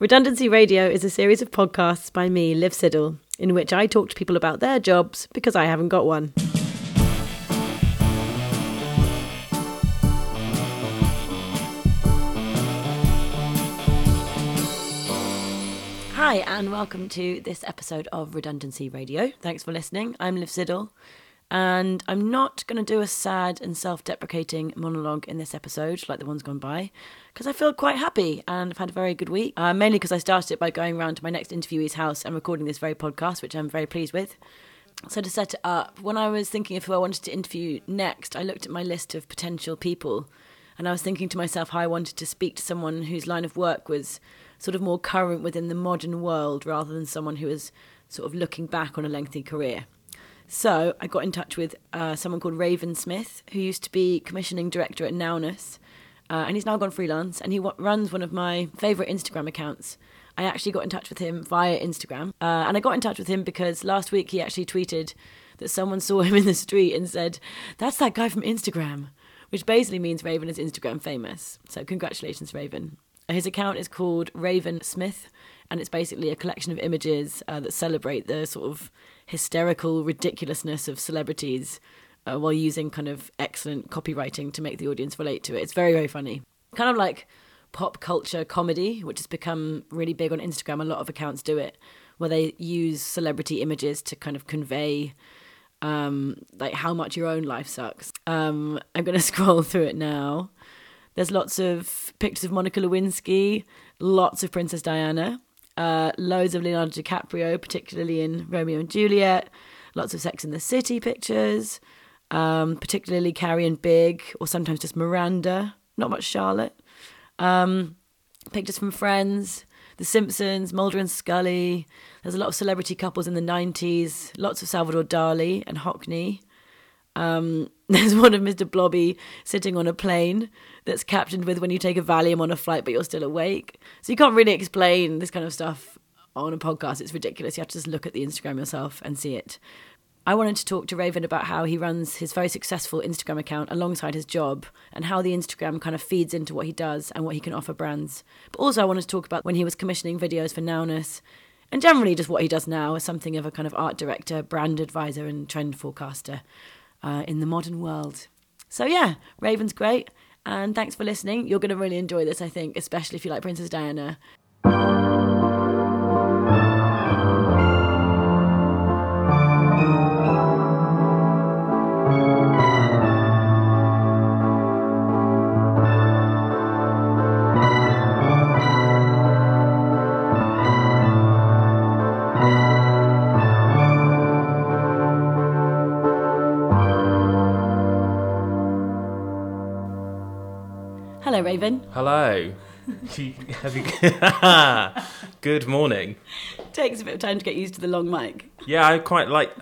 Redundancy Radio is a series of podcasts by me, Liv Siddle, in which I talk to people about their jobs because I haven't got one. Hi, and welcome to this episode of Redundancy Radio. Thanks for listening. I'm Liv Siddle, and I'm not going to do a sad and self deprecating monologue in this episode like the ones gone by, because I feel quite happy and I've had a very good week. Uh, mainly because I started it by going around to my next interviewee's house and recording this very podcast, which I'm very pleased with. So, to set it up, when I was thinking of who I wanted to interview next, I looked at my list of potential people and I was thinking to myself how I wanted to speak to someone whose line of work was sort of more current within the modern world rather than someone who was sort of looking back on a lengthy career. So I got in touch with uh, someone called Raven Smith, who used to be commissioning director at Nowness, uh, and he's now gone freelance, and he w- runs one of my favourite Instagram accounts. I actually got in touch with him via Instagram, uh, and I got in touch with him because last week he actually tweeted that someone saw him in the street and said, "That's that guy from Instagram," which basically means Raven is Instagram famous. So congratulations, Raven. His account is called Raven Smith, and it's basically a collection of images uh, that celebrate the sort of hysterical ridiculousness of celebrities uh, while using kind of excellent copywriting to make the audience relate to it. It's very, very funny. Kind of like pop culture comedy, which has become really big on Instagram. A lot of accounts do it, where they use celebrity images to kind of convey um, like how much your own life sucks. Um, I'm going to scroll through it now. There's lots of pictures of Monica Lewinsky, lots of Princess Diana, uh, loads of Leonardo DiCaprio, particularly in Romeo and Juliet, lots of Sex in the City pictures, um, particularly Carrie and Big, or sometimes just Miranda, not much Charlotte. Um, pictures from Friends, The Simpsons, Mulder and Scully. There's a lot of celebrity couples in the 90s, lots of Salvador Dali and Hockney. Um, there's one of Mr. Blobby sitting on a plane that's captioned with when you take a Valium on a flight but you're still awake. So you can't really explain this kind of stuff on a podcast. It's ridiculous. You have to just look at the Instagram yourself and see it. I wanted to talk to Raven about how he runs his very successful Instagram account alongside his job and how the Instagram kind of feeds into what he does and what he can offer brands. But also, I wanted to talk about when he was commissioning videos for Nowness and generally just what he does now as something of a kind of art director, brand advisor, and trend forecaster uh, in the modern world. So, yeah, Raven's great. And thanks for listening. You're going to really enjoy this, I think, especially if you like Princess Diana. Raven. Hello. You... Good morning. Takes a bit of time to get used to the long mic. Yeah, I quite like.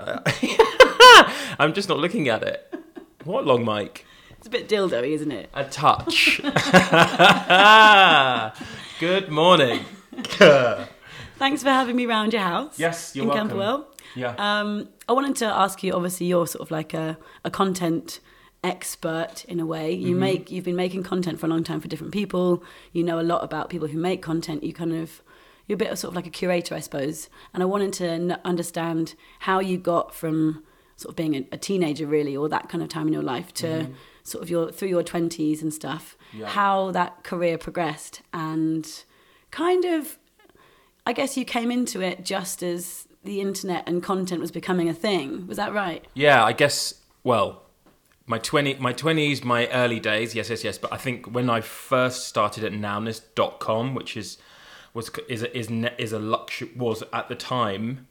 I'm just not looking at it. What long mic? It's a bit dildo isn't it? A touch. Good morning. Thanks for having me round your house. Yes, you're in welcome. Camberwell. Yeah. Um, I wanted to ask you. Obviously, you're sort of like a, a content expert in a way. Mm-hmm. You make you've been making content for a long time for different people. You know a lot about people who make content. You kind of you're a bit of sort of like a curator, I suppose. And I wanted to n- understand how you got from sort of being a, a teenager, really, or that kind of time in your life, to sort of your through your twenties and stuff. Mm-hmm. Yeah. How that career progressed and kind of I guess you came into it just as the internet and content was becoming a thing. Was that right? yeah, I guess. Well, my twenty, my twenties, my early days. Yes, yes, yes. But I think when I first started at Nowness.com, which is was is a, is is a luxury was at the time.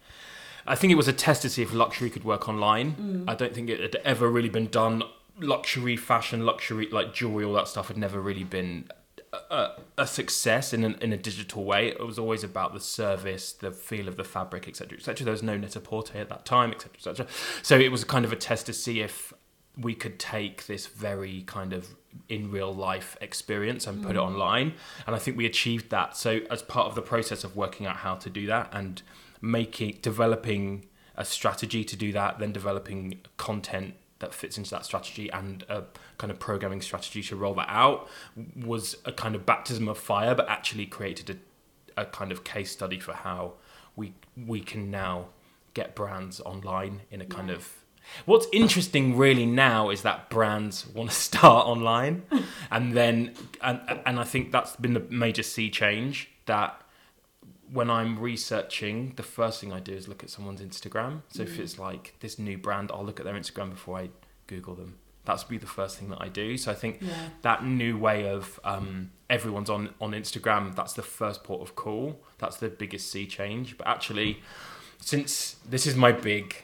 I think it was a test to see if luxury could work online. Mm. I don't think it had ever really been done. Luxury fashion, luxury like jewelry, all that stuff had never really been a, a, a success in, an, in a digital way. It was always about the service, the feel of the fabric, etc., etc. There was no net-a-porter at that time, etc., etc. So it was kind of a test to see if we could take this very kind of in real life experience and put it mm. online. And I think we achieved that. So as part of the process of working out how to do that and making developing a strategy to do that, then developing content that fits into that strategy and a kind of programming strategy to roll that out was a kind of baptism of fire, but actually created a kind of case study for how we we can now get brands online in a kind Yeah. of What's interesting really now is that brands want to start online, and then and and I think that's been the major sea change. That when I'm researching, the first thing I do is look at someone's Instagram. So if it's like this new brand, I'll look at their Instagram before I Google them. That's be the first thing that I do. So I think Yeah. that new way of um, everyone's on on Instagram. That's the first port of call. That's the biggest sea change. But actually, since this is my big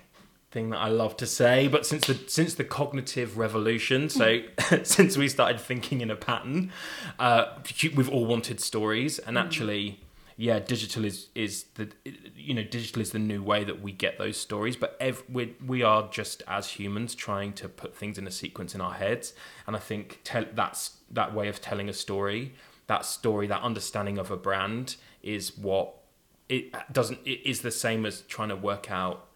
thing that I love to say, but since the since the cognitive revolution, so since we started thinking in a pattern, uh, we've all wanted stories, and actually, yeah, digital is is the you know digital is the new way that we get those stories. But ev- we we are just as humans trying to put things in a sequence in our heads, and I think tell, that's that way of telling a story, that story, that understanding of a brand is what it doesn't it is the same as trying to work out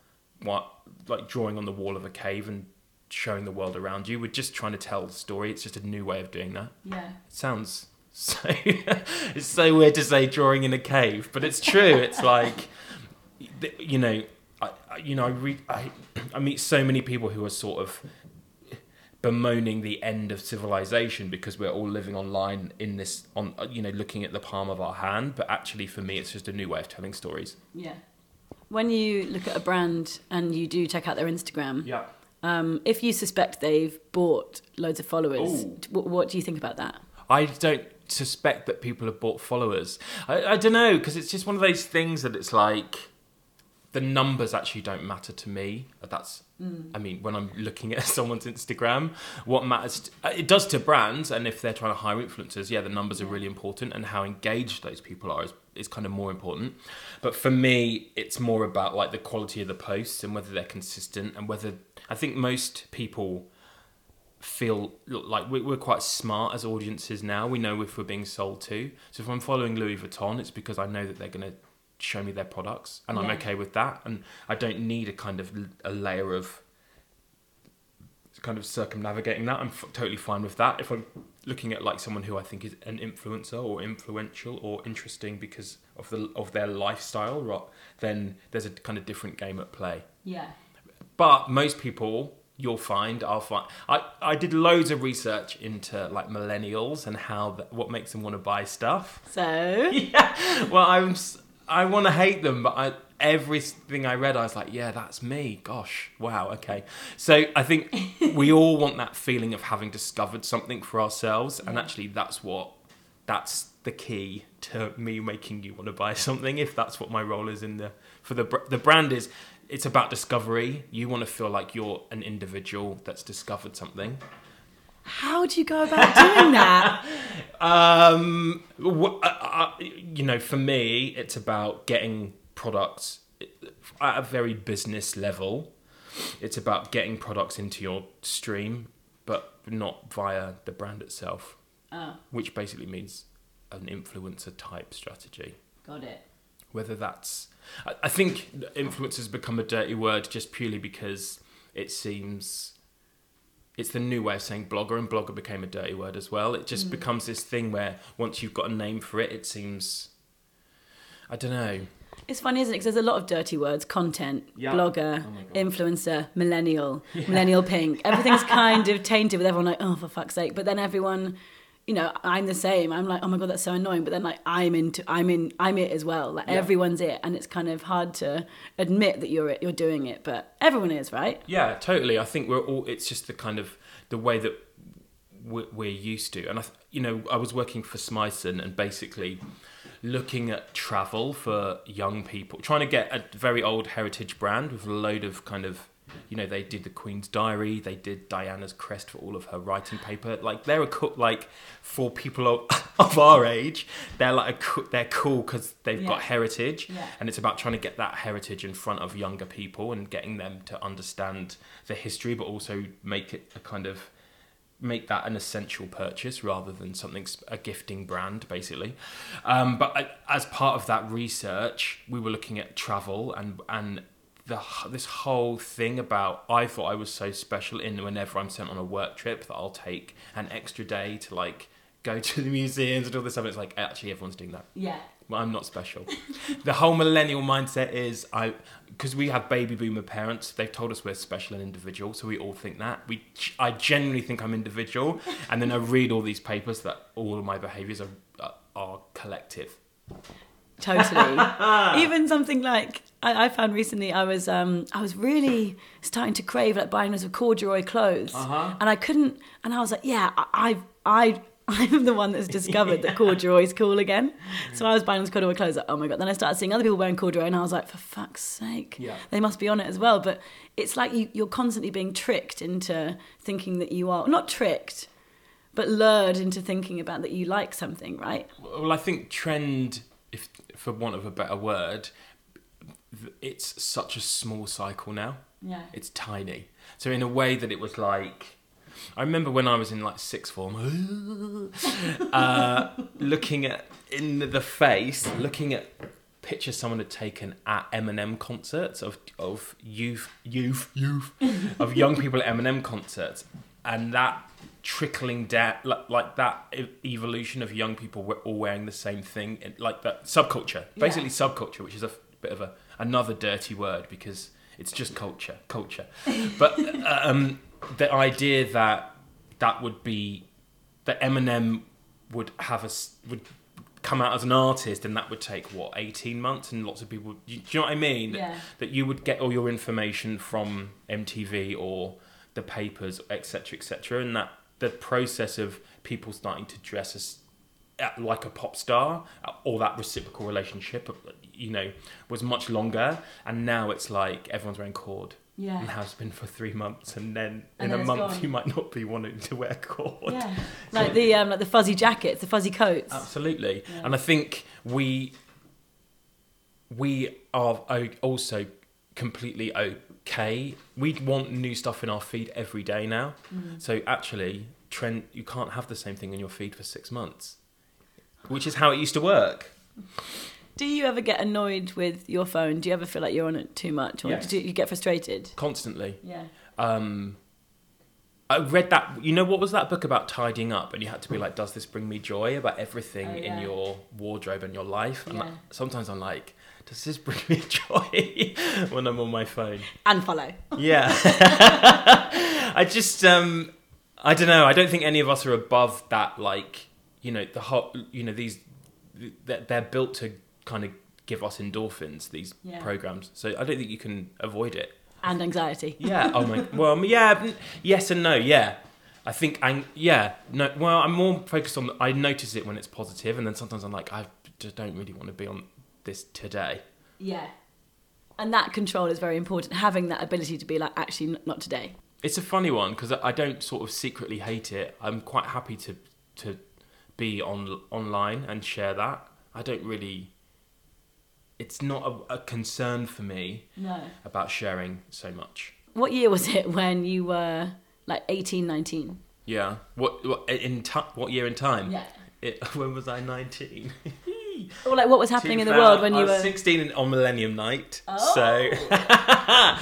what like drawing on the wall of a cave and showing the world around you. We're just trying to tell the story. It's just a new way of doing that. Yeah. it sounds so it's so weird to say drawing in a cave but it's true. It's like you know I, you know I read I I meet so many people who are sort of bemoaning the end of civilization because we're all living online in this on you know looking at the palm of our hand. But actually for me it's just a new way of telling stories. Yeah. When you look at a brand and you do check out their Instagram, yeah um, if you suspect they've bought loads of followers, Ooh. what, what do you think about that? I don't suspect that people have bought followers. I, I don't know because it's just one of those things that it's like the numbers actually don't matter to me. That's I mean when I'm looking at someone's Instagram, what matters uh, it does to brands and if they're trying to hire influencers, yeah, the numbers are really important and how engaged those people are is, is kind of more important. But for me, it's more about like the quality of the posts and whether they're consistent and whether I think most people feel like we- we're quite smart as audiences now. We know if we're being sold to. So if I'm following Louis Vuitton, it's because I know that they're going to show me their products, and I'm okay with that. And I don't need a kind of a layer of kind of circumnavigating that. I'm f- totally fine with that. If I'm looking at like someone who I think is an influencer or influential or interesting because of the of their lifestyle, ro- then there's a kind of different game at play. Yeah. But most people, you'll find, I'll find. I, I did loads of research into like millennials and how that, what makes them want to buy stuff. So, yeah. Well, I'm I want to hate them, but I, everything I read, I was like, yeah, that's me. Gosh, wow, okay. So I think we all want that feeling of having discovered something for ourselves, and actually, that's what that's the key to me making you want to buy something. If that's what my role is in the for the the brand is. It's about discovery. You want to feel like you're an individual that's discovered something. How do you go about doing that? Um, uh, uh, you know, for me, it's about getting products at a very business level. It's about getting products into your stream, but not via the brand itself, oh, which basically means an influencer type strategy. got it. Whether that's, I, I think influencers become a dirty word just purely because it seems it's the new way of saying blogger, and blogger became a dirty word as well. It just mm. becomes this thing where once you've got a name for it, it seems, I don't know. It's funny, isn't it? Because there's a lot of dirty words: content, Yeah. blogger, Oh influencer, millennial, millennial pink. Everything's kind of tainted with everyone like, oh, for fuck's sake. But then everyone, you know, I'm the same. I'm like, oh my god, that's so annoying. But then like, I'm into, I'm in, I'm it as well. Like Yeah. everyone's it, and it's kind of hard to admit that you're it, you're doing it. But everyone is, right? Yeah, totally. I think we're all. It's just the kind of the way that we're, we're used to. And I, you know, I was working for Smythson and basically looking at travel for young people, trying to get a very old heritage brand with a load of kind of. You know, they did the Queen's Diary. They did Diana's crest for all of her writing paper. Like they're a cool, like for people of, of our age, they're like a, they're cool because they've got heritage Yeah. and it's about trying to get that heritage in front of younger people and getting them to understand the history but also make it a kind of make that an essential purchase rather than something a gifting brand basically um, but I, as part of that research we were looking at travel and and the, this whole thing about I thought I was so special in whenever I'm sent on a work trip that I'll take an extra day to like go to the museums and all this stuff. It's like actually everyone's doing that Yeah. Well, I'm not special. the whole millennial mindset is I because we have baby boomer parents. They've told us we're special and individual, so we all think that. We I genuinely think I'm individual, and then I read all these papers that all of my behaviours are, are collective. Totally. Even something like I, I found recently, I was um, I was really starting to crave like buying loads of corduroy clothes, Uh-huh. and I couldn't. And I was like, yeah, I I. I'm the one that's discovered that corduroy is cool again. So I was buying those corduroy clothes. Like, oh my god! Then I started seeing other people wearing corduroy, and I was like, for fuck's sake, Yeah. they must be on it as well. But it's like you, you're constantly being tricked into thinking that you are not tricked, but lured into thinking about that you like something, right? Well, I think trend, if for want of a better word, it's such a small cycle now. Yeah. It's tiny. So in a way that it was like, I remember when I was in like sixth form, uh, looking at in the face, looking at pictures someone had taken at Eminem concerts of of youth, youth, youth, of young people at Eminem concerts, and that trickling down like, like that evolution of young people we- all wearing the same thing like that subculture basically subculture which is a bit of a another dirty word because it's just culture culture. But um the idea that that would be that Eminem would have a would come out as an artist and that would take what 18 months? And lots of people you, do you know what I mean? Yeah. that you would get all your information from MTV or the papers etc etc and that the process of people starting to dress as uh, like a pop star uh, or that reciprocal relationship uh, you know was much longer and now it's like everyone's wearing cord Yeah. and has been for three months and then And in then a month gone. you might not be wanting to wear cord Yeah, like the um, like the fuzzy jackets, the fuzzy coats. Absolutely. Yeah. And I think we we are also completely okay. We want new stuff in our feed every day now. So actually, trend you can't have the same thing in your feed for 6 months. Which is how it used to work. Do you ever get annoyed with your phone? Do you ever feel like you're on it too much, or Yes. do you get frustrated? Constantly. Yeah. Um I read that you know what was that book about tidying up and you had to be like does this bring me joy about everything Oh, yeah. in your wardrobe and your life and Yeah. that- sometimes I'm like does this bring me joy when I'm on my phone And follow. yeah I just um I don't know I don't think any of us are above that like you know the hot you know these they're, they're built to kind of give us endorphins these Yeah. programs so I don't think you can avoid it And anxiety. yeah. Oh my. Well, yeah. Yes and no. Yeah. I think. I, yeah. No. Well, I'm more focused on. I notice it when it's positive, and then sometimes I'm like, I just don't really want to be on this today. Yeah. And that control is very important. Having that ability to be like, actually, not today. It's a funny one because I don't sort of secretly hate it. I'm quite happy to to be on online and share that. I don't really. It's not a, a concern for me No. about sharing so much. What year was it when you were like 18, 19? Yeah. What? What in ti what year in time? Yeah. It, when was I 19? Or like what was happening in the world when I you was were. 16 on Millennium Night. Oh. So,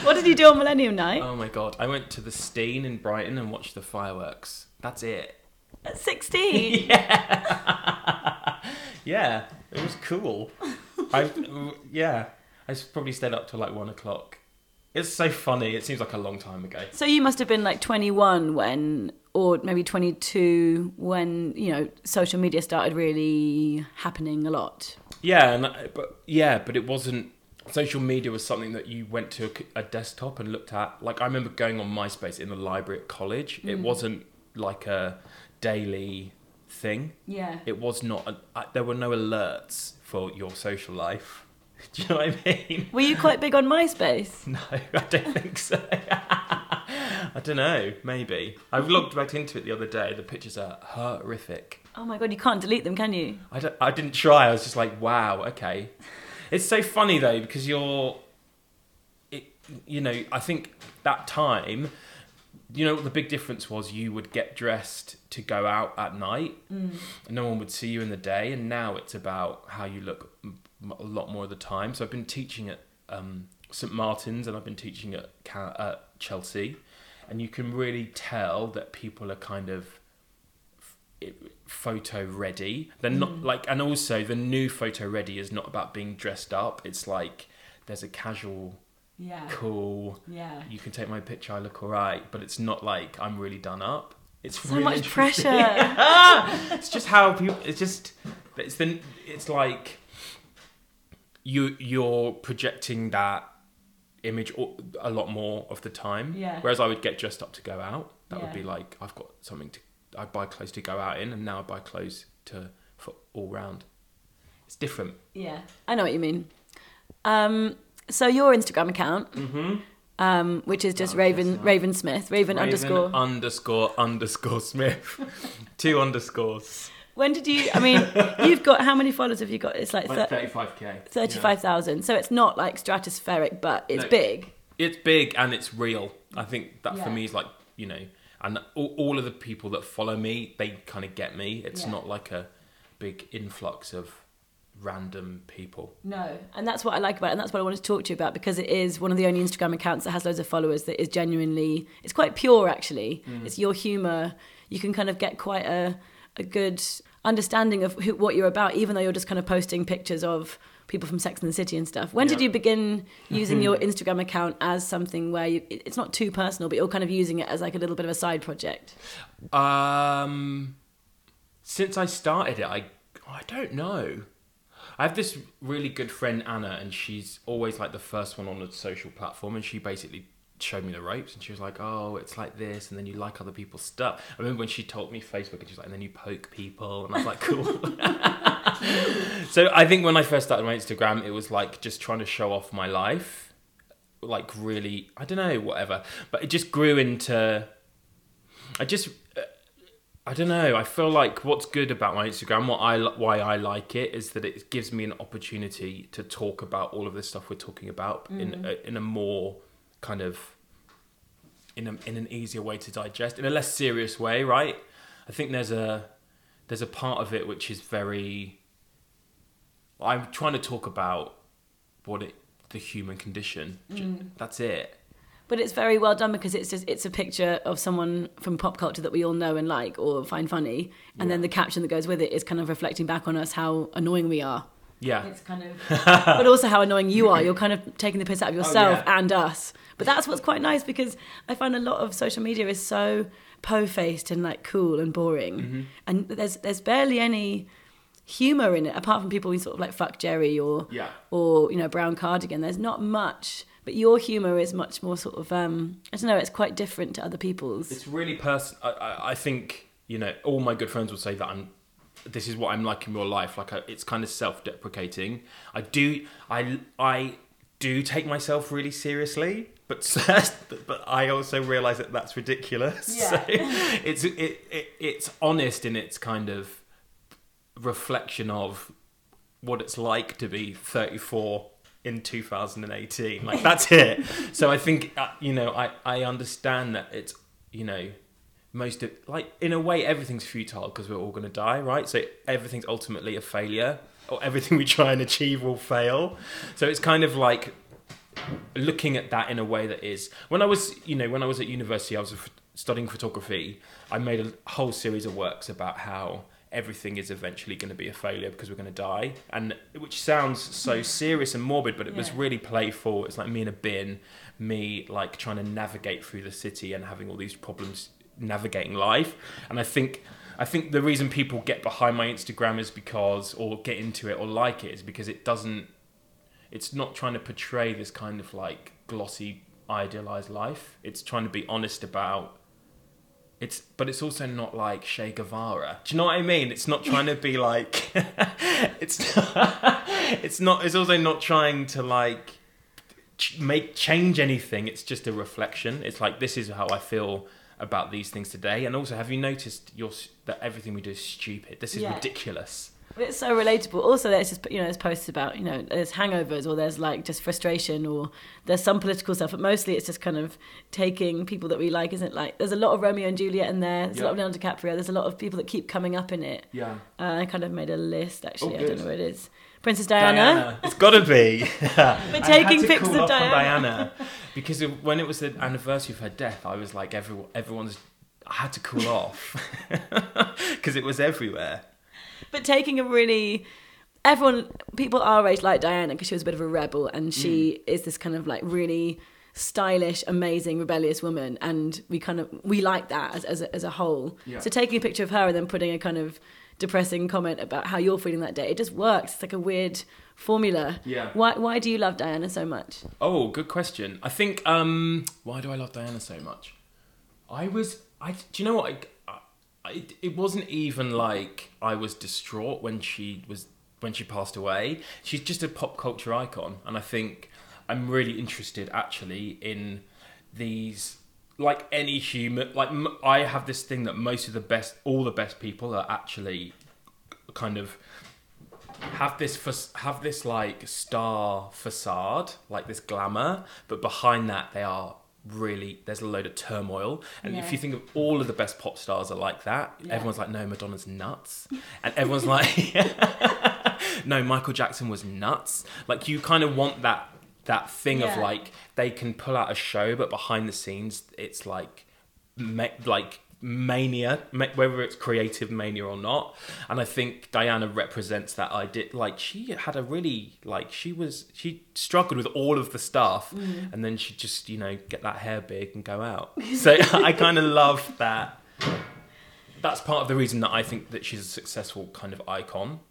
What did you do on Millennium Night? oh my god, I went to the Steine in Brighton and watched the fireworks. That's it. At 16? Yeah, it was cool. I yeah, I s- probably stayed up till like one o'clock. It's so funny. It seems like a long time ago. So you must have been like 21 when, or maybe 22 when, you know, social media started really happening a lot. Yeah, and I- but yeah, but it wasn't. Social media was something that you went to a desktop and looked at. Like I remember going on MySpace in the library at college. It mm. wasn't like a daily thing. Yeah. It was not. A, there were no alerts for your social life. Do you know what I mean? Were you quite big on MySpace? No, I don't think so. I don't know. Maybe I've looked back into it the other day. The pictures are horrific. Oh my god, you can't delete them, can you? I, don't, I didn't try. I was just like, wow, okay. It's so funny though because you're, it, you know, I think that time, you know, what the big difference was you would get dressed to go out at night, and no one would see you in the day, and now it's about how you look a lot more of the time. So I've been teaching at um, St Martin's and I've been teaching at, at Chelsea, and you can really tell that people are kind of photo ready. They're not like, and also the new photo ready is not about being dressed up. It's like there's a casual, Yeah. cool. Yeah. You can take my picture. I look alright, but it's not like I'm really done up. It's So really much pressure. it's just how people. It's just. It's then. It's like you you're projecting that image a lot more of the time. Yeah. Whereas I would get dressed up to go out. That would be like I've got something to. I buy clothes to go out in, and now I buy clothes to for all round. It's different. Yeah, I know what you mean. Um, so your Instagram account, mm-hmm. um, which is just Oh, Raven yes. Raven Smith, Raven, Raven underscore. underscore underscore Smith. Two underscores. When did you? I mean, you've got how many followers have you got? It's like Like 35k. thirty-five thousand. So it's not like stratospheric, but it's No. big. it's big and it's real. I think that Yeah. for me is like you know, and all, all of the people that follow me, they kind of get me. It's Yeah. not like a big influx of random people. No, and that's what I like about it, and that's what I wanted to talk to you about because it is one of the only Instagram accounts that has loads of followers that is genuinely. It's quite pure, actually. Mm. It's your humor. You can kind of get quite a a good understanding of who, what you're about, even though you're just kind of posting pictures of people from Sex and the City and stuff. When did you begin using your Instagram account as something where you, it's not too personal, but you're kind of using it as like a little bit of a side project? Um, since I started it, I I don't know. I have this really good friend Anna, and she's always like the first one on a social platform, and she basically showed me the ropes, and she was like, "Oh, it's like this, and then you like other people's stuff." I remember when she told me Facebook, and she was like, "And then you poke people," and I was like, "Cool." so I think when I first started my Instagram, it was like just trying to show off my life, like really, I don't know, whatever, but it just grew into. I just I don't know. I feel like what's good about my Instagram, what I why I like it, is that it gives me an opportunity to talk about all of this stuff we're talking about in mm. a, in a more kind of in a, in an easier way to digest, in a less serious way, right? I think there's a there's a part of it which is very. I'm trying to talk about what it the human condition. Mm. That's it. But it's very well done because it's just it's a picture of someone from pop culture that we all know and like or find funny, and then the caption that goes with it is kind of reflecting back on us how annoying we are. Yeah. It's kind of, but also how annoying you are. You're kind of taking the piss out of yourself yeah. and us. But that's what's quite nice because I find a lot of social media is so po-faced and like cool and boring, and there's there's barely any humor in it apart from people who sort of like FuckJerry or Yeah. or you know brown cardigan. There's not much. But your humor is much more sort of um, I don't know. It's quite different to other people's. It's really personal. I, I, I think you know all my good friends would say that I'm. This is what I'm like in real life. Like I, it's kind of self-deprecating. I do. I I do take myself really seriously, but but I also realize that that's ridiculous. Yeah. So it's it, it it's honest in its kind of reflection of what it's like to be 34 in 2018 like that's it so i think uh, you know i i understand that it's you know most of like in a way everything's futile because we're all going to die right? So everything's ultimately a failure or everything we try and achieve will fail. So it's kind of like looking at that in a way that is when i was you know when i was at university i was studying photography. I made a whole series of works about how everything is eventually going to be a failure because we're going to die. And which sounds so serious and morbid but it was really playful. It's like me in a bin me like trying to navigate through the city and having all these problems navigating life and i think i think the reason people get behind my instagram is because or get into it or like it is because it doesn't it's not trying to portray this kind of like glossy idealized life it's trying to be honest about it's but it's also not like Che Guevara. Do you know what I mean? It's not trying to be like it's it's not it's also not trying to like make change anything. It's just a reflection. It's like this is how I feel about these things today. And also, have you noticed your that everything we do is stupid? This is Yeah. ridiculous. It's so relatable. Also, there's just you know there's posts about you know there's hangovers or there's like just frustration or there's some political stuff. But mostly it's just kind of taking people that we like. Isn't it? like there's a lot of Romeo and Juliet in there. There's a lot of Yeah. Leonardo DiCaprio. There's a lot of people that keep coming up in it. Yeah. Uh, I kind of made a list actually. Oh, I don't know where it is. Princess Diana. It's got to be. We're taking pictures cool of Diana. Diana because it, when it was the anniversary of her death, I was like, everyone, everyone's. I had to cool off because it was everywhere. But taking a really everyone people our age like Diana because she was a bit of a rebel and she Mm. is this kind of like really stylish, amazing, rebellious woman, and we kind of we like that as as a, as a whole. Yeah. So taking a picture of her and then putting a kind of depressing comment about how you're feeling that day, it just works. It's like a weird formula. Yeah. Why why do you love Diana so much? Oh, good question. I think um, why do I love Diana so much? I was I do you know what I, I it wasn't even like I was distraught when she was when she passed away. She's just a pop culture icon and I think I'm really interested actually in these like any human like m- I have this thing that most of the best all the best people are actually kind of have this fa- have this like star facade, like this glamour, but behind that they are really there's a load of turmoil. And if you think of all of the best pop stars are like that, Yeah. everyone's like, no, Madonna's nuts, and everyone's like, no, Michael Jackson was nuts. Like you kind of want that that thing of like they can pull out a show, but behind the scenes it's like ma- like mania, ma- whether it's creative mania or not. And I think Diana represents that idea. Like she had a really like she was she struggled with all of the stuff, mm. and then she just you know get that hair big and go out. So I kind of love that. That's part of the reason that I think that she's a successful kind of icon.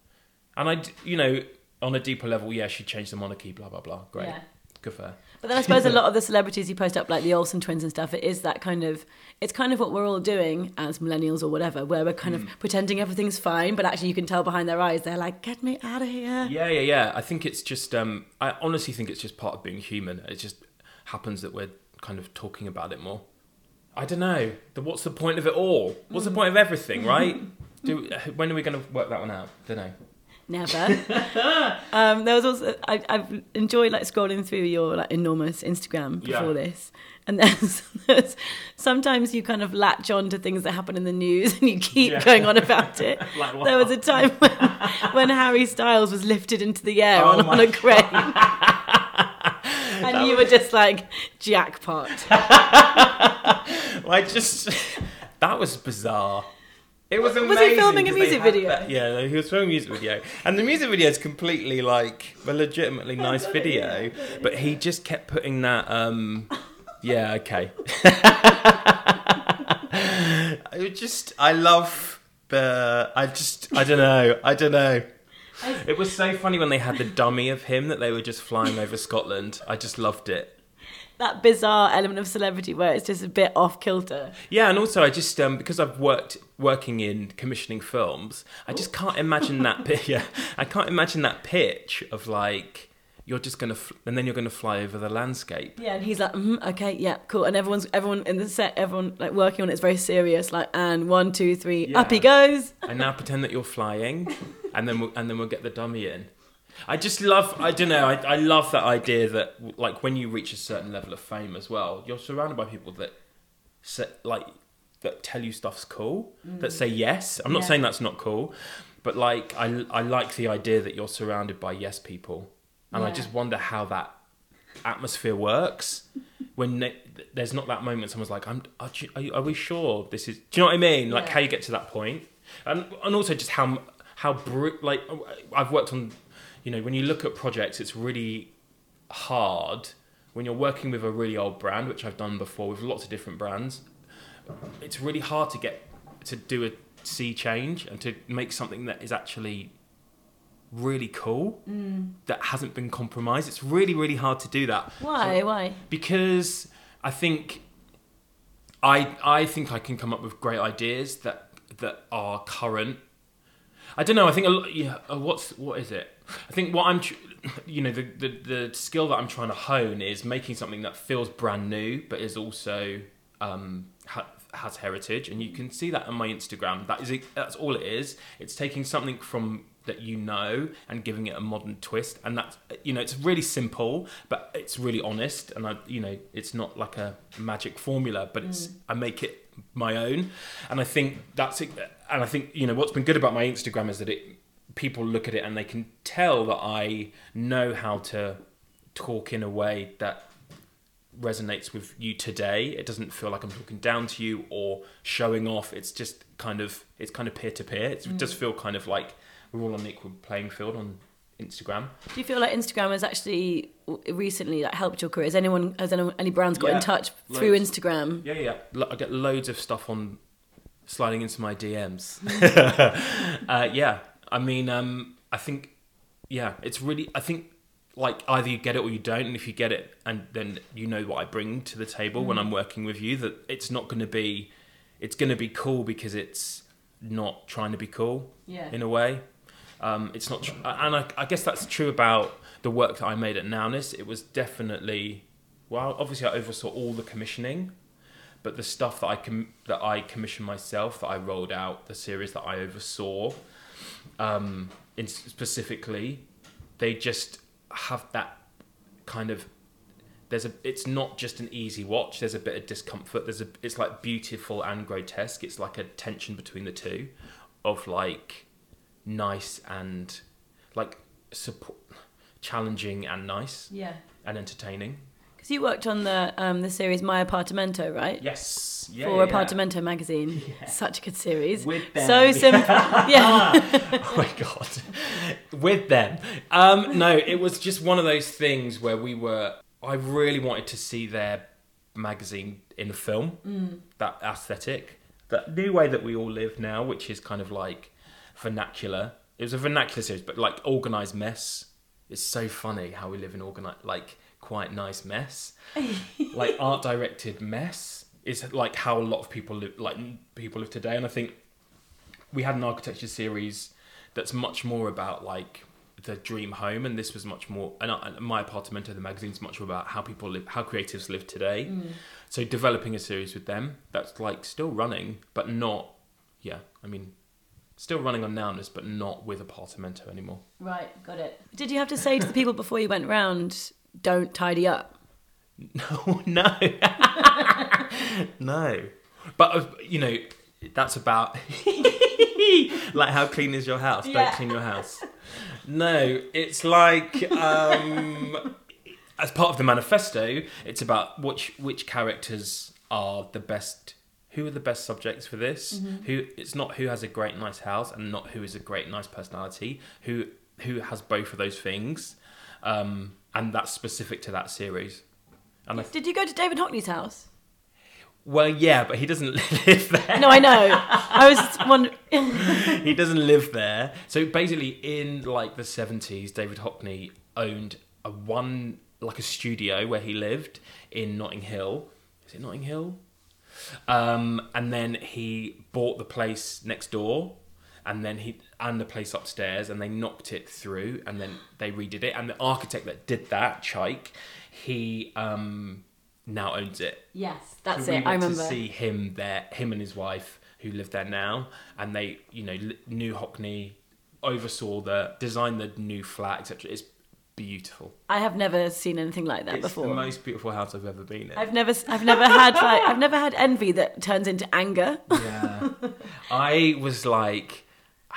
And I, you know, on a deeper level, yeah, she changed the monarchy, blah blah blah. Great, Yeah. good for her. But then I suppose a lot of the celebrities you post up, like the Olsen twins and stuff, it is that kind of, it's kind of what we're all doing as millennials or whatever, where we're kind Mm. of pretending everything's fine, but actually you can tell behind their eyes, they're like, get me out of here. Yeah, yeah, yeah. I think it's just. Um, I honestly think it's just part of being human. It just happens that we're kind of talking about it more. I don't know. The, what's the point of it all? What's the point of everything, right? Do when are we going to work that one out? Don't know. Never. um, there was also I, I've enjoyed like scrolling through your like enormous Instagram before Yeah. this, and there's, there's sometimes you kind of latch on to things that happen in the news and you keep Yeah. going on about it. Like there was a time when, when Harry Styles was lifted into the air Oh on, on a crane. And you were just like jackpot. I just that was bizarre. It was amazing. Was he filming a music video? that- yeah, he was filming a music video, and the music video is completely like a legitimately nice video, but he just kept putting that. um Yeah, okay. I just, I love the. I just, I don't know, I don't know. It was so funny when they had the dummy of him that they were just flying over Scotland. I just loved it. That bizarre element of celebrity where it's just a bit off kilter. Yeah, and also I just um, because I've worked working in commissioning films, I just can't imagine that. Pi- yeah, I can't imagine that pitch of like you're just gonna fl- and then you're gonna fly over the landscape. Yeah, and he's like, mm, okay, yeah, cool. And everyone's everyone in the set, everyone like working on it is very serious. Like, and one, two, three, Yeah. up he goes. And now pretend that you're flying, and then we'll, and then we'll get the dummy in. I just love. I don't know. I, I love that idea that like when you reach a certain level of fame as well, you're surrounded by people that say, like that tell you stuff's cool, that say yes. I'm not Yeah. saying that's not cool, but like I I like the idea that you're surrounded by yes people, and I just wonder how that atmosphere works when ne- there's not that moment. Someone's like, "I'm are, you, are, we sure this is?" Do you know what I mean? Like Yeah. how you get to that point, and and also just how how bru- like I've worked on, you know, when you look at projects, it's really hard when you're working with a really old brand, which I've done before with lots of different brands. It's really hard to get to do a sea change and to make something that is actually really cool that hasn't been compromised. It's really really hard to do that Why? Why? because I think I I think I can come up with great ideas that that are current. I don't know. I think a lot. Yeah. uh, What's what is it? I think what I'm, tr- you know, the, the the skill that I'm trying to hone is making something that feels brand new, but is also um, ha- has heritage, and you can see that on my Instagram. That is it, that's all it is. It's taking something from that you know and giving it a modern twist, and that's you know, it's really simple, but it's really honest, and I you know, it's not like a magic formula, but it's I make it my own, and I think that's it. And I think you know what's been good about my Instagram is that it people look at it and they can tell that I know how to talk in a way that resonates with you today. It doesn't feel like I'm talking down to you or showing off. It's just kind of it's kind of peer to peer. It does feel kind of like we're all on an equal playing field on Instagram. Do you feel like Instagram has actually recently like helped your career? Has anyone has anyone, any brands got Yeah, in touch through. Instagram? Yeah, yeah. Lo- I get loads of stuff on sliding into my DMs. uh, yeah, I mean, um, I think, yeah, it's really. I think like either you get it or you don't, and if you get it, and then you know what I bring to the table when I'm working with you, that it's not going to be, it's going to be cool because it's not trying to be cool Yeah. in a way. Um, it's not, tr- and I, I guess that's true about the work that I made at Nowness. It was definitely, well, obviously I oversaw all the commissioning, but the stuff that I com- that I commissioned myself, that I rolled out, the series that I oversaw, um, in specifically, they just have that kind of. There's a. It's not just an easy watch. There's a bit of discomfort. There's a. It's like beautiful and grotesque. It's like a tension between the two, of like nice and like support, challenging and nice Yeah. and entertaining. Because you worked on the um, the series My Apartamento, right? Yes, yeah, For yeah. Apartamento magazine. Such a good series. With them. So simple. yeah. oh my god, with them. Um, no, it was just one of those things where we were. I really wanted to see their magazine in a film. That aesthetic, that new way that we all live now, which is kind of like vernacular. It was a vernacular series, but like organized mess. It's so funny how we live in organized, like quite nice mess. like art directed mess is like how a lot of people live, like people live today. And I think we had an architecture series that's much more about like the dream home, and this was much more. And my apartamento, the magazine's much more about how people live, how creatives live today. Mm. So developing a series with them that's like still running, but not. Yeah, I mean, still running on Nowness, but not with apartamento anymore. Right, got it. Did you have to say to the people before you went round, don't tidy up? No, no, no. But uh, you know, that's about like how clean is your house? Yeah. Don't clean your house. No, it's like um, as part of the manifesto, it's about which which characters are the best. Who are the best subjects for this? Who it's not who has a great nice house and not who is a great nice personality. Who who has both of those things, um, and that's specific to that series. And Did you go to David Hockney's house? Well, yeah, but he doesn't live there. No, I know. I was wondering. he doesn't live there. So basically, in like the seventies, David Hockney owned a one like a studio where he lived in Notting Hill. Is it Notting Hill? Um, and then he bought the place next door, and then he and the place upstairs, and they knocked it through, and then they redid it. And the architect that did that, Tchaik, he um, now owns it. Yes, that's So it. I remember. to see him there, him and his wife who live there now, and they, you know, knew Hockney, oversaw the, designed the new flat, etc. It's beautiful. I have never seen anything like that it's before. the most beautiful house I've ever been in. I've never, I've never had like, I've never had envy that turns into anger. yeah, I was like,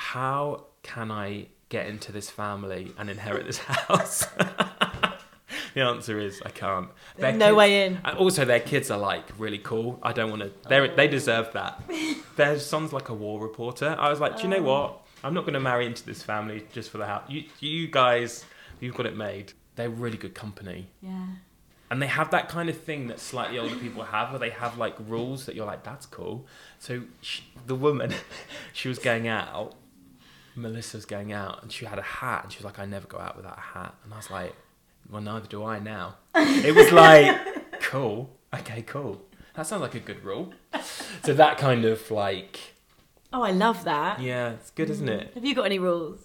how can I get into this family and inherit this house? the answer is I can't. Their no kids- way in. Also, their kids are like really cool. I don't want to. They they deserve that. Their son's like a war reporter. I was like, do you know oh. what? I'm not going to marry into this family just for the house. You you guys, you've got it made. They're really good company. Yeah. And they have that kind of thing that slightly older people have, where they have like rules that you're like, that's cool. So sh the woman, she was going out, Melissa's going out, and she had a hat, and she was like, I never go out without a hat. And I was like, well, neither do I now. It was like, cool, okay, cool. That sounds like a good rule. So that kind of like, Oh, I love that. yeah, it's good, isn't it? Have you got any rules?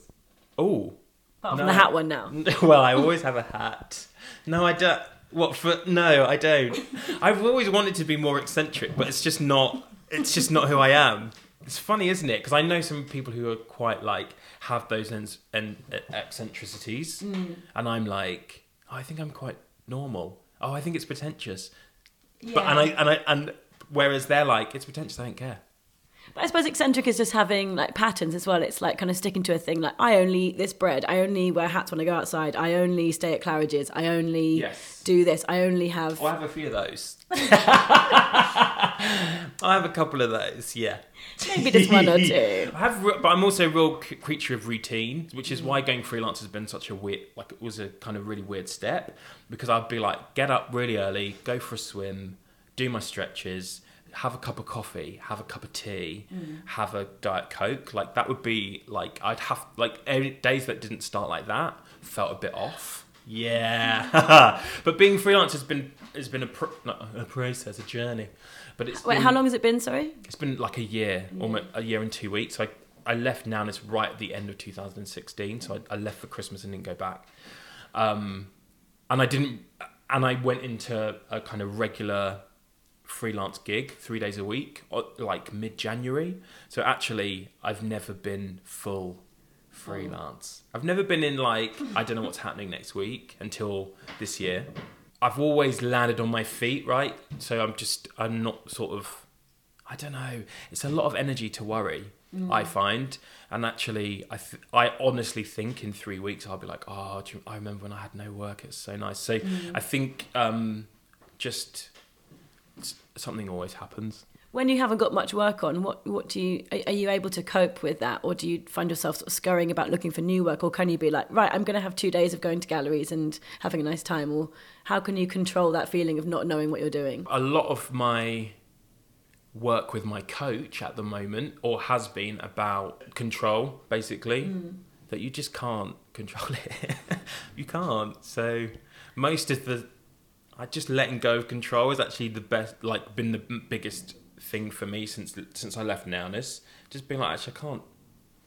Oh, Apart from No. the hat one now. well, I always have a hat. No, I don't. What for? No, I don't. I've always wanted to be more eccentric, but it's just not. It's just not who I am. It's funny, isn't it? Because I know some people who are quite like have those and eccentricities, mm. and I'm like, oh, I think I'm quite normal. Oh, I think it's pretentious. But and I and I and whereas they're like, it's pretentious. I don't care. But I suppose eccentric is just having like patterns as well. It's like kind of sticking to a thing. Like I only eat this bread. I only wear hats when I go outside. I only stay at Claridge's. I only Yes. Do this. I only have. Oh, I have a few of those. I have a couple of those. Yeah. Maybe just one or two. I have, but I'm also a real c- creature of routine, which is why going freelance has been such a weird, like it was a kind of really weird step because I'd be like, get up really early, go for a swim, do my stretches, have a cup of coffee, have a cup of tea, mm. have a diet coke. Like that would be like I'd have like days that didn't start like that felt a bit off. Yeah, but being freelance has been has been a pro- a process, a journey. But it's Wait, been- how long has it been? Sorry. it's been like a year, almost a year and two weeks. I I left Nowness right at the end of 2016, so I, I left for Christmas and didn't go back. Um, and I didn't, and I went into a kind of regular freelance gig three days a week, like mid January. So actually, I've never been full freelance. I've never been in like I don't know what's happening next week until this year. I've always landed on my feet, right? So I'm just I'm not sort of I don't know. It's a lot of energy to worry. Mm. I find, and actually, I th- I honestly think in three weeks I'll be like, oh, do you- I remember when I had no work. It's so nice. So mm. I think um, just something always happens. When you haven't got much work on, what what do you are, are you able to cope with that, or do you find yourself sort of scurrying about looking for new work, or can you be like, right, I'm going to have two days of going to galleries and having a nice time, or how can you control that feeling of not knowing what you're doing? a lot of my work with my coach at the moment or has been about control basically. Hmm. That you just can't control it. You can't. So most of the i just letting go of control is actually the best like been the biggest thing for me since since i left nowness just being like actually i can't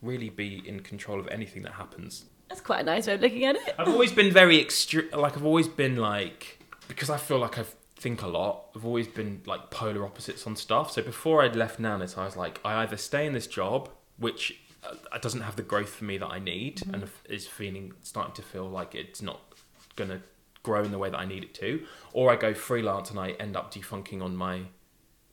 really be in control of anything that happens That's quite a nice way of looking at it. I've always been very extreme. Like I've always been like because I feel like I think a lot. I've always been like polar opposites on stuff. So before I'd left Nowness, I was like, I either stay in this job, which uh, doesn't have the growth for me that I need, and is feeling starting to feel like it's not gonna grow in the way that I need it to, or I go freelance and I end up defunking on my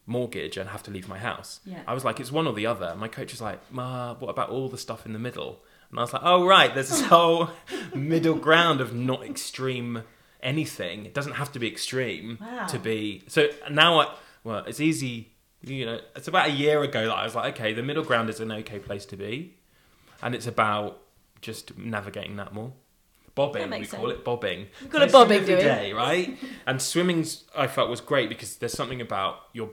mortgage and have to leave my house. Yeah. I was like, it's one or the other. My coach was like, Ma, what about all the stuff in the middle? And I was like, oh, right, there's this whole middle ground of not extreme anything. It doesn't have to be extreme Wow. to be. So now I, well, it's easy, you know, it's about a year ago that I was like, okay, the middle ground is an okay place to be. And it's about just navigating that more. Bobbing, we makes call sense. it bobbing. We call So bobbing, every day, right? and swimming's I felt was great because there's something about your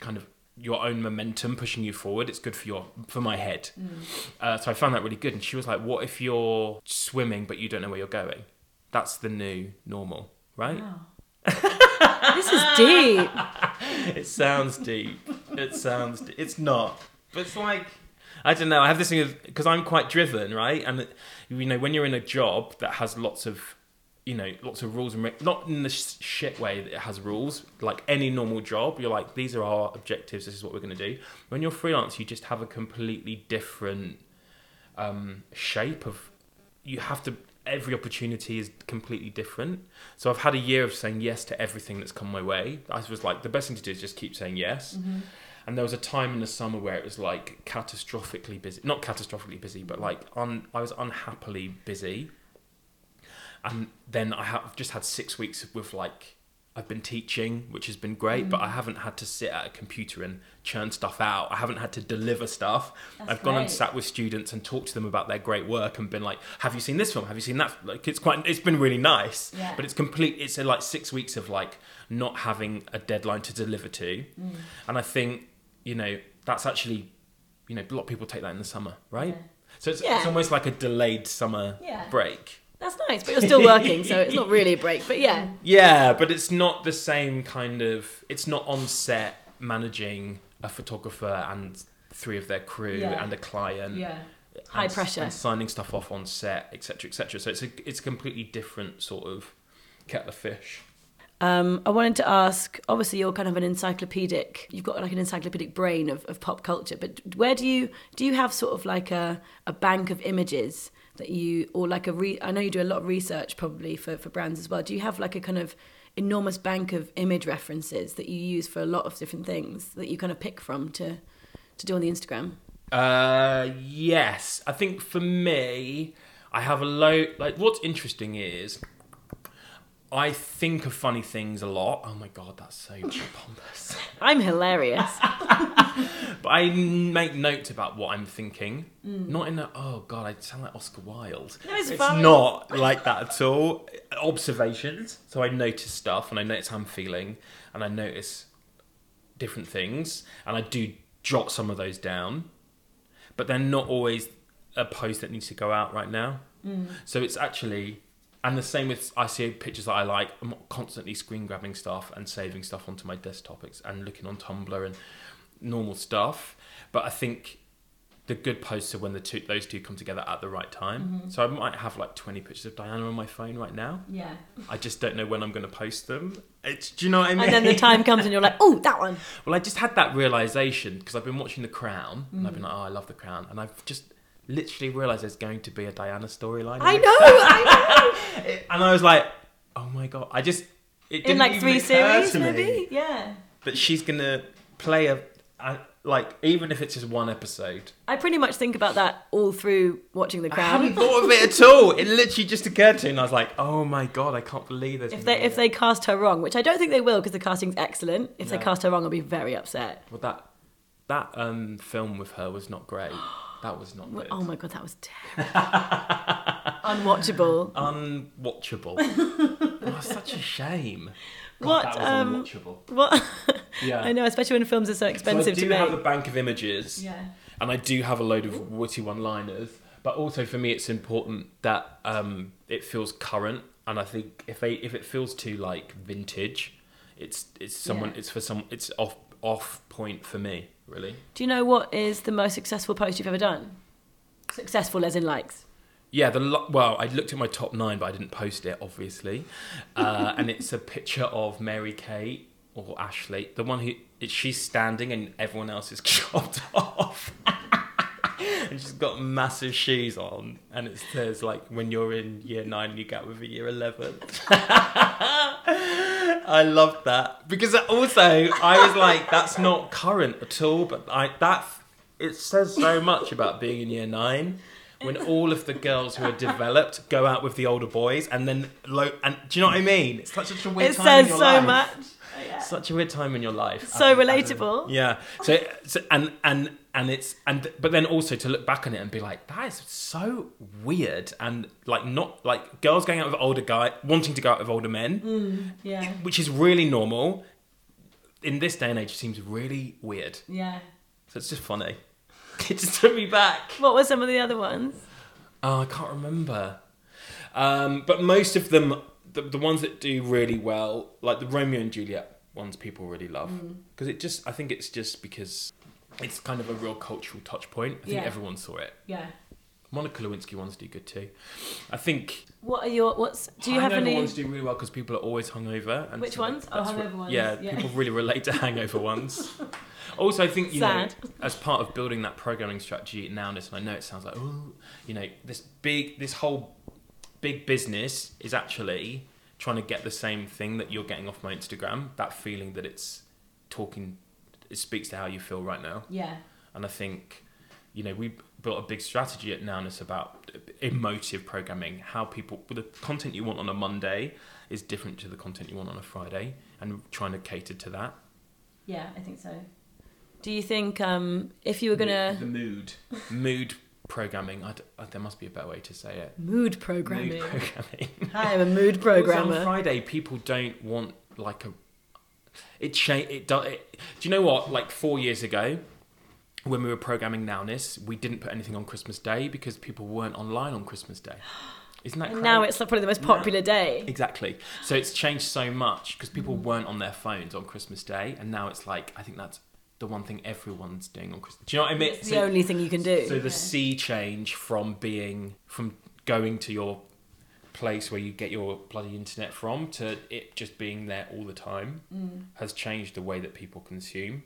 kind of your own momentum pushing you forward. It's good for your for my head. Mm. Uh, so I found that really good. And she was like, "What if you're swimming but you don't know where you're going? That's the new normal, right?" This is deep. it sounds deep. It sounds. It's not. But it's like I don't know. I have this thing because I'm quite driven, right? And you know, when you're in a job that has lots of, you know, lots of rules and re- not in the sh- shit way that it has rules. Like any normal job, you're like, these are our objectives. This is what we're going to do. When you're freelance, you just have a completely different um, shape of. You have to. Every opportunity is completely different. So I've had a year of saying yes to everything that's come my way. I was like, the best thing to do is just keep saying yes. And there was a time in the summer where it was like catastrophically busy. Not catastrophically busy, but like un- I was unhappily busy. And then I have just had six weeks with like I've been teaching, which has been great, but I haven't had to sit at a computer and churn stuff out. I haven't had to deliver stuff. That's I've gone and sat with students and talked to them about their great work and been like, "Have you seen this film? Have you seen that?" Like it's quite, it's been really nice. Yeah. But it's complete. It's uh, like six weeks of like not having a deadline to deliver to, Mm. and I think you know that's actually, you know, a lot of people take that in the summer, right? Yeah. So it's, Yeah. it's almost like a delayed summer break. That's nice, but you're still working, so it's not really a break. But yeah, Yeah, but it's not the same kind of. It's not on set managing a photographer and three of their crew Yeah. and a client. yeah, high and, pressure. and signing stuff off on set, etc., etc. So it's a it's a completely different sort of kettle of fish. Um, I wanted to ask. Obviously, you're kind of an encyclopedic. You've got like an encyclopedic brain of, of pop culture. But where do you do you have sort of like a, a bank of images that you or like a re? I know you do a lot of research probably for for brands as well. Do you have like a kind of enormous bank of image references that you use for a lot of different things that you kind of pick from to to do on the Instagram? Uh, yes. I think for me, I have a low. Like, what's interesting is I think of funny things a lot. Oh my god, that's so pompous. I'm hilarious. But I make notes about what I'm thinking. Mm. Not in a, oh god, I sound like Oscar Wilde. No, it's it's not like that at all. Observations. So I notice stuff and I notice how I'm feeling and I notice different things and I do jot some of those down. But they're not always a post that needs to go out right now. Mm. So it's actually and the same with I see pictures that I like. I'm not constantly screen grabbing stuff and saving stuff onto my desktop and looking on Tumblr and normal stuff. But I think the good posts are when the two those two come together at the right time. Mm-hmm. So I might have like 20 pictures of Diana on my phone right now. yeah. I just don't know when I'm going to post them. It's, do you know what I mean? And then the time comes and you're like, oh, that one. Well, I just had that realization because I've been watching The Crown and I've been like, oh, I love The Crown, and I've just literally realized there's going to be a Diana storyline. I know, I know. and I was like, oh my god! I just it In didn't like even three series, maybe? Yeah. that she's gonna play a, a like even if it's just one episode. I pretty much think about that all through watching The I hadn't thought of it at all. It literally just occurred to me, and I was like, oh my god! I can't believe this. If they if they cast her wrong, which I don't think they will because the casting's excellent. If they cast her wrong, I'll be very upset. well that that um film with her was not great. That was not good. Oh my god, that was terrible. Unwatchable. Unwatchable. oh, such a shame. God, What, That was um, unwatchable. What? Yeah. I know, especially when films are so expensive So I do to make. have a bank of images. Yeah. and I do have a load of witty one-liners. But also for me, it's important that um, it feels current, and I think if they if it feels too like vintage, it's it's someone Yeah. it's for some it's off off point for me really. Do you know what is the most successful post you've ever done? Successful as in likes. Yeah, the lo- well, I looked at my top nine, but I didn't post it, obviously. Uh, and it's a picture of Mary Kate or Ashley, the one who she's standing and everyone else is chopped off. and she's got massive shoes on, and it says like, "When you're in year nine, you get with a year 11. I loved that because also I was like, "That's not current at all," but I that it says so much about being in year nine when all of the girls who are developed go out with the older boys and then lo- and do you know what I mean? It's such, such a weird It time says in your so life. much. Such a weird time in your life. So Um, relatable. yeah. So, so and and and it's and but then also to look back on it and be like that is so weird and like not like girls going out with older guy wanting to go out with older men, Yeah. which is really normal. In this day and age, it seems really weird. Yeah. So it's just funny. It just took me back. What were some of the other ones? Oh, I can't remember. Um, but most of them, the, the ones that do really well, like the Romeo and Juliet ones, people really love Mm. because it just. I think it's just because it's kind of a real cultural touch point. I think Yeah. everyone saw it. Yeah. Monica Lewinsky ones do good too. I think What are your what's do you have any ones do really well because people are always hungover. And Which so ones? Oh, hungover ones, Yeah, yeah. people really relate to hangover ones. Also, I think you Sad. know, as part of building that programming strategy at Nowness, and I know it sounds like, oh, you know, this big, this whole big business is actually trying to get the same thing that you're getting off my Instagram. That feeling that it's talking, it speaks to how you feel right now. Yeah. And I think, you know, we built a big strategy at Nowness about emotive programming, how people, the content you want on a Monday is different to the content you want on a Friday, and trying to cater to that. Yeah, I think so. Do you think um, if you were gonna the mood, mood programming. I d- uh, there must be a better way to say it. mood programming? Mood programming. Hi, I'm a mood programmer. On Friday, people don't want like a. It changed. It, do- it Do you know what? Like four years ago, when we were programming Nowness, we didn't put anything on Christmas Day because people weren't online on Christmas Day. Isn't that? crazy? now it's probably the most popular day. Exactly. So it's changed so much because people weren't on their phones on Christmas Day, and now it's like I think that's the one thing everyone's doing on Christmas. Do you know what I mean? It's So- the only thing you can do. so the Yeah. sea change from being from going to your place where you get your bloody internet from to it just being there all the time Mm. has changed the way that people consume.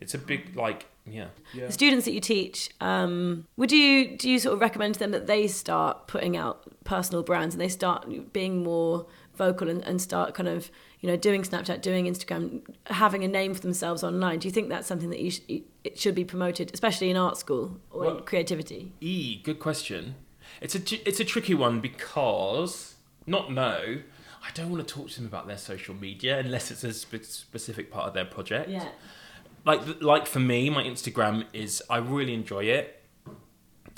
It's a big like yeah. Yeah. The students that you teach, um, would you do you sort of recommend to them that they start putting out personal brands and they start being more vocal and, and start kind of you know doing Snapchat, doing Instagram, having a name for themselves online. Do you think that's something that you sh- it should be promoted, especially in art school or Well- in creativity? E, good question. It's a it's a tricky one because not no. I don't want to talk to them about their social media unless it's a spe- specific part of their project. Yeah. Like like for me, my Instagram is I really enjoy it.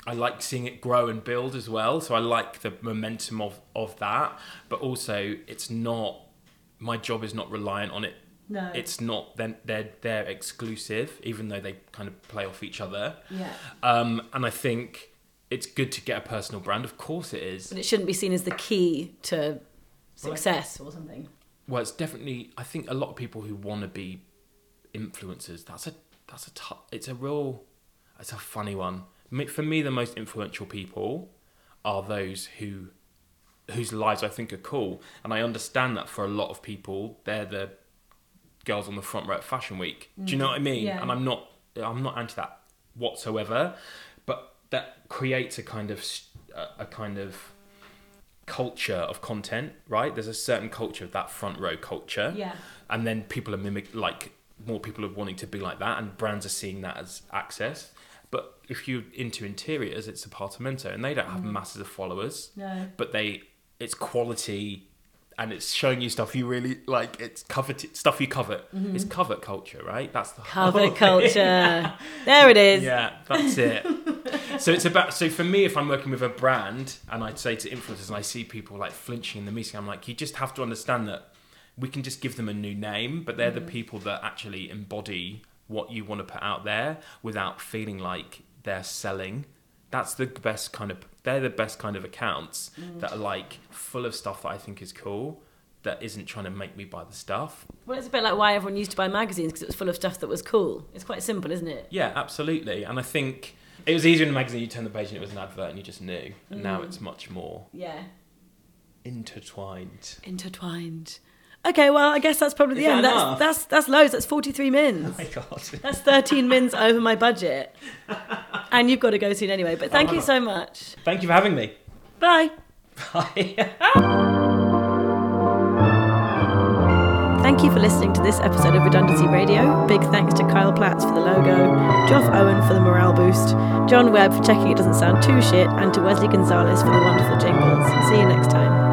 I like seeing it grow and build as well. So I like the momentum of of that, but also it's not my job is not reliant on it No. it's not then they're they're exclusive even though they kind of play off each other yeah. um, and I think it's good to get a personal brand. Of course, it is. But it shouldn't be seen as the key to success or something. Well, it's definitely. I think a lot of people who want to be influencers. That's a that's a tou- It's a real. It's a funny one. For me, the most influential people are those who whose lives I think are cool, and I understand that for a lot of people, they're the girls on the front row at Fashion Week. Do you know what I mean? Yeah. And I'm not. I'm not anti that whatsoever, but that creates a kind of a kind of culture of content, right? There's a certain culture of that front row culture, Yeah. and then people are mimic like more people are wanting to be like that, and brands are seeing that as access. But if you're into interiors, it's Apartamento, and they don't have mm. masses of followers, No. but they it's quality and it's showing you stuff you really like. It's coveted stuff you covet. Mm-hmm. It's covert culture, right? That's the whole Cover thing. culture. there it is. Yeah, that's it. so it's about so for me, if I'm working with a brand and I'd say to influencers and I see people like flinching in the meeting, I'm like, you just have to understand that we can just give them a new name, but they're the mm. people that actually embody what you want to put out there without feeling like they're selling. That's the best kind of they're the best kind of accounts mm. that are like full of stuff that I think is cool that isn't trying to make me buy the stuff. Well, it's a bit like why everyone used to buy magazines because it was full of stuff that was cool. It's quite simple, isn't it? Yeah, absolutely. And I think it was easier in a magazine. You turn the page and it was an advert, and you just knew. And now mm. it's much more Yeah. intertwined. Intertwined. Okay, well, I guess that's probably Is the that end. That's, enough? that's that's loads. That's 43 mins. Oh my god! That's 13 mins over my budget. And you've got to go soon anyway. But thank you so much. Thank you for having me. Bye. Bye. Thank you for listening to this episode of Redundancy Radio. Big thanks to Kyle Platts for the logo, Geoff Owen for the morale boost, John Webb for checking it doesn't sound too shit, and to Wesley Gonzalez for the wonderful jingles. See you